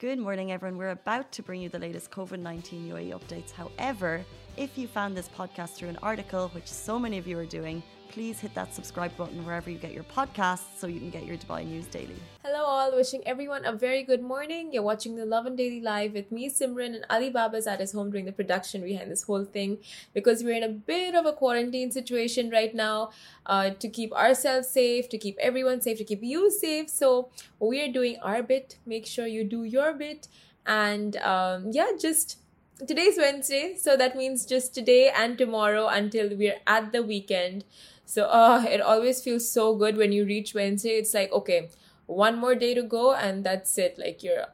Good morning, everyone. We're about to bring you the latest COVID 19 UAE updates. However, if you found this podcast through an article, which so many of you are doing, please hit that subscribe button wherever you get your podcasts so you can get your Dubai news daily. Hello, all. Wishing everyone a very good morning. You're watching the Lovin Daily Live with me, Simran, and Ali Baba's at his home doing the production behind this whole thing because we're in a bit of a quarantine situation right now uh, to keep ourselves safe, to keep everyone safe, to keep you safe. So we're doing our bit. Make sure you do your bit. And um, yeah, just today's Wednesday, so that means just today and tomorrow until we're at the weekend. So uh, it always feels so good when you reach Wednesday. It's like, okay, one more day to go, and that's it. Like you're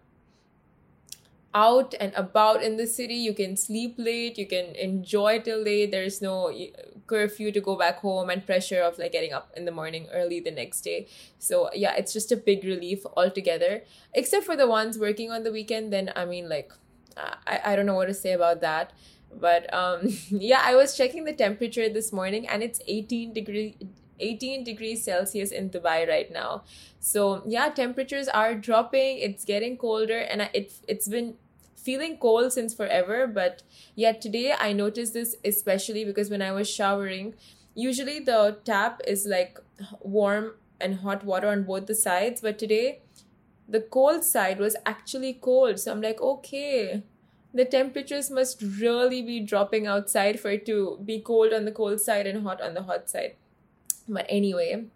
out and about in the city. You can sleep late, you can enjoy till late. There's no curfew to go back home and pressure of like getting up in the morning early the next day. So yeah, it's just a big relief altogether. Except for the ones working on the weekend, then I mean like I, I don't know what to say about that. But um yeah i was checking the temperature this morning and it's 18 degree 18 degrees celsius in dubai right now. So yeah temperatures are dropping. It's getting colder and it, it's been feeling cold since forever. But yet today i noticed this especially because when i was showering usually the tap is like warm and hot water on both the sides. But today the cold side was actually cold so i'm like okay the temperatures must really be dropping outside for it to be cold on the cold side and hot on the hot side. But anyway,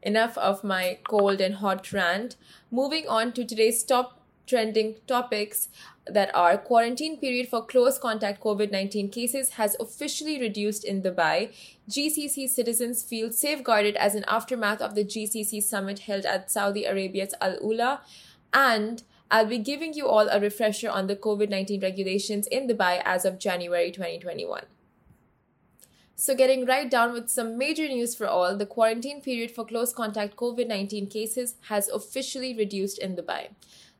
enough of my cold and hot rant. Moving on to today's top trending topics that are quarantine period for close contact COVID-19 cases has officially reduced in Dubai. GCC citizens feel safeguarded as an aftermath of the GCC summit held at Saudi Arabia's Al Ula and I'll be giving you all a refresher on the COVID 19 regulations in Dubai as of January 2021. So, getting right down with some major news for all, the quarantine period for close contact COVID 19 cases has officially reduced in Dubai.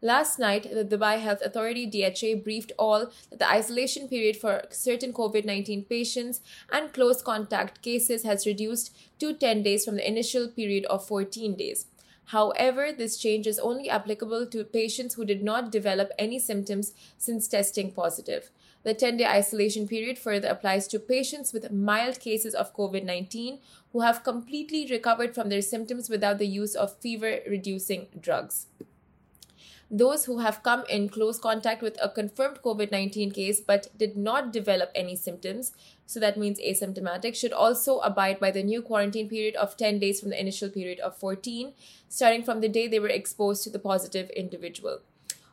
Last night, the Dubai Health Authority DHA briefed all that the isolation period for certain COVID 19 patients and close contact cases has reduced to 10 days from the initial period of 14 days. However, this change is only applicable to patients who did not develop any symptoms since testing positive. The 10 day isolation period further applies to patients with mild cases of COVID 19 who have completely recovered from their symptoms without the use of fever reducing drugs. Those who have come in close contact with a confirmed COVID 19 case but did not develop any symptoms, so that means asymptomatic, should also abide by the new quarantine period of 10 days from the initial period of 14, starting from the day they were exposed to the positive individual.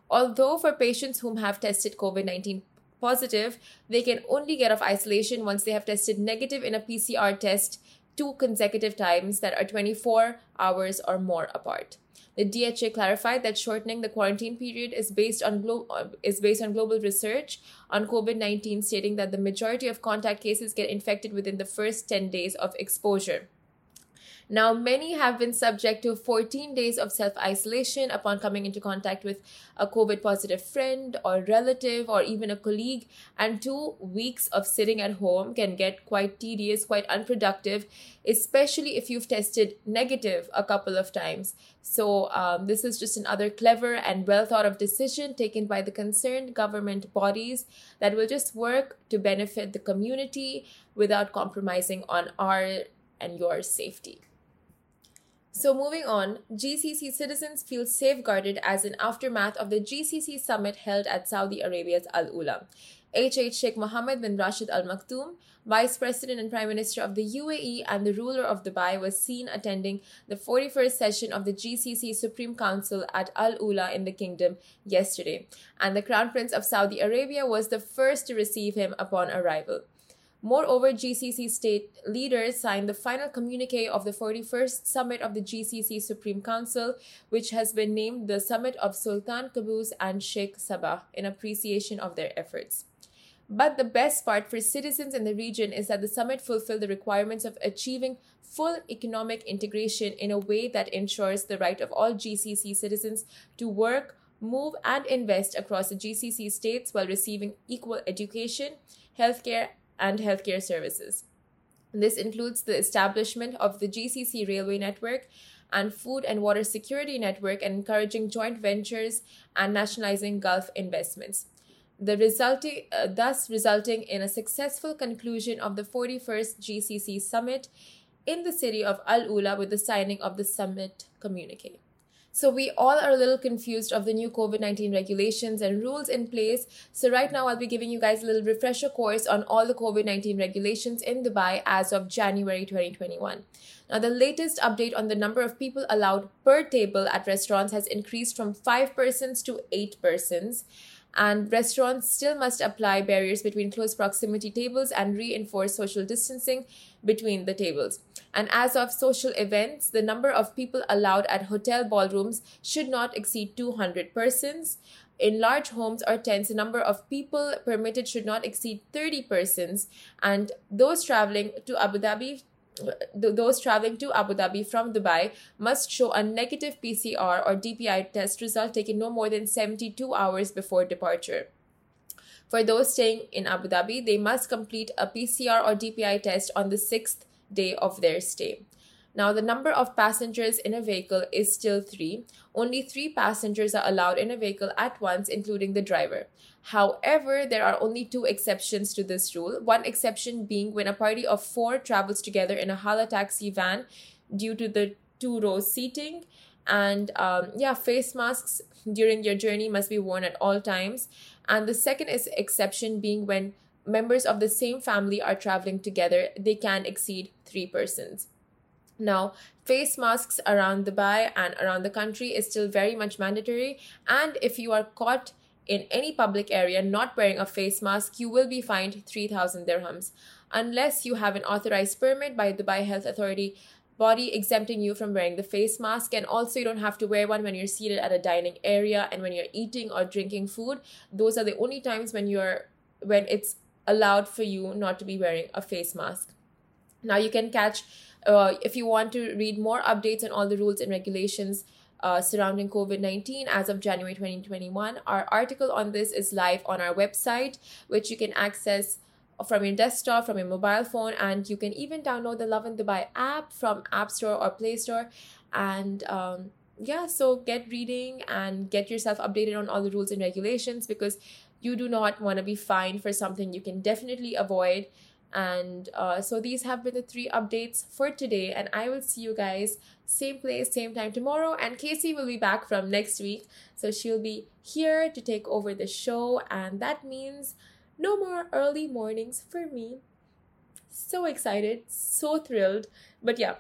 Although for patients whom have tested COVID 19 positive, they can only get off isolation once they have tested negative in a PCR test two consecutive times that are 24 hours or more apart. The DHA clarified that shortening the quarantine period is based on glo- uh, is based on global research on COVID-19 stating that the majority of contact cases get infected within the first 10 days of exposure. Now, many have been subject to 14 days of self isolation upon coming into contact with a COVID positive friend or relative or even a colleague, and two weeks of sitting at home can get quite tedious, quite unproductive, especially if you've tested negative a couple of times. So, um, this is just another clever and well thought of decision taken by the concerned government bodies that will just work to benefit the community without compromising on our and your safety. So, moving on, GCC citizens feel safeguarded as an aftermath of the GCC summit held at Saudi Arabia's Al Ula. HH Sheikh Mohammed bin Rashid Al Maktoum, Vice President and Prime Minister of the UAE and the ruler of Dubai, was seen attending the 41st session of the GCC Supreme Council at Al Ula in the kingdom yesterday, and the Crown Prince of Saudi Arabia was the first to receive him upon arrival. Moreover, GCC state leaders signed the final communique of the 41st summit of the GCC Supreme Council, which has been named the Summit of Sultan Qaboos and Sheikh Sabah in appreciation of their efforts. But the best part for citizens in the region is that the summit fulfilled the requirements of achieving full economic integration in a way that ensures the right of all GCC citizens to work, move, and invest across the GCC states while receiving equal education, healthcare, and healthcare services. This includes the establishment of the GCC railway network and food and water security network and encouraging joint ventures and nationalizing Gulf investments. The resulting, uh, thus resulting in a successful conclusion of the 41st GCC summit in the city of Al Ula with the signing of the summit communique. So we all are a little confused of the new COVID-19 regulations and rules in place. So right now I'll be giving you guys a little refresher course on all the COVID-19 regulations in Dubai as of January 2021. Now the latest update on the number of people allowed per table at restaurants has increased from 5 persons to 8 persons and restaurants still must apply barriers between close proximity tables and reinforce social distancing between the tables. And as of social events, the number of people allowed at hotel ballrooms should not exceed 200 persons. In large homes or tents, the number of people permitted should not exceed 30 persons. And those traveling to Abu Dhabi those traveling to Abu Dhabi from Dubai must show a negative PCR or DPI test result taken no more than 72 hours before departure. For those staying in Abu Dhabi, they must complete a PCR or DPI test on the sixth day of their stay. Now, the number of passengers in a vehicle is still three. Only three passengers are allowed in a vehicle at once, including the driver. However, there are only two exceptions to this rule. One exception being when a party of four travels together in a hala taxi van due to the two row seating. And um, yeah, face masks during your journey must be worn at all times. And the second is exception being when members of the same family are traveling together, they can exceed three persons. Now, face masks around Dubai and around the country is still very much mandatory. And if you are caught in any public area not wearing a face mask, you will be fined 3,000 dirhams. Unless you have an authorized permit by Dubai Health Authority body exempting you from wearing the face mask and also you don't have to wear one when you're seated at a dining area and when you're eating or drinking food those are the only times when you're when it's allowed for you not to be wearing a face mask now you can catch uh, if you want to read more updates on all the rules and regulations uh, surrounding COVID 19 as of January 2021, our article on this is live on our website, which you can access from your desktop, from your mobile phone, and you can even download the Lovin Dubai app from App Store or Play Store. And um, yeah, so get reading and get yourself updated on all the rules and regulations because you do not want to be fined for something you can definitely avoid and uh, so these have been the three updates for today. And i will see you guys same place same time tomorrow. And casey will be back from next week. So she'll be here to take over the show. And that means no more early mornings for me. So excited so thrilled. But yeah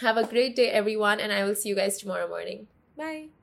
have a great day everyone. And i will see you guys tomorrow morning. Bye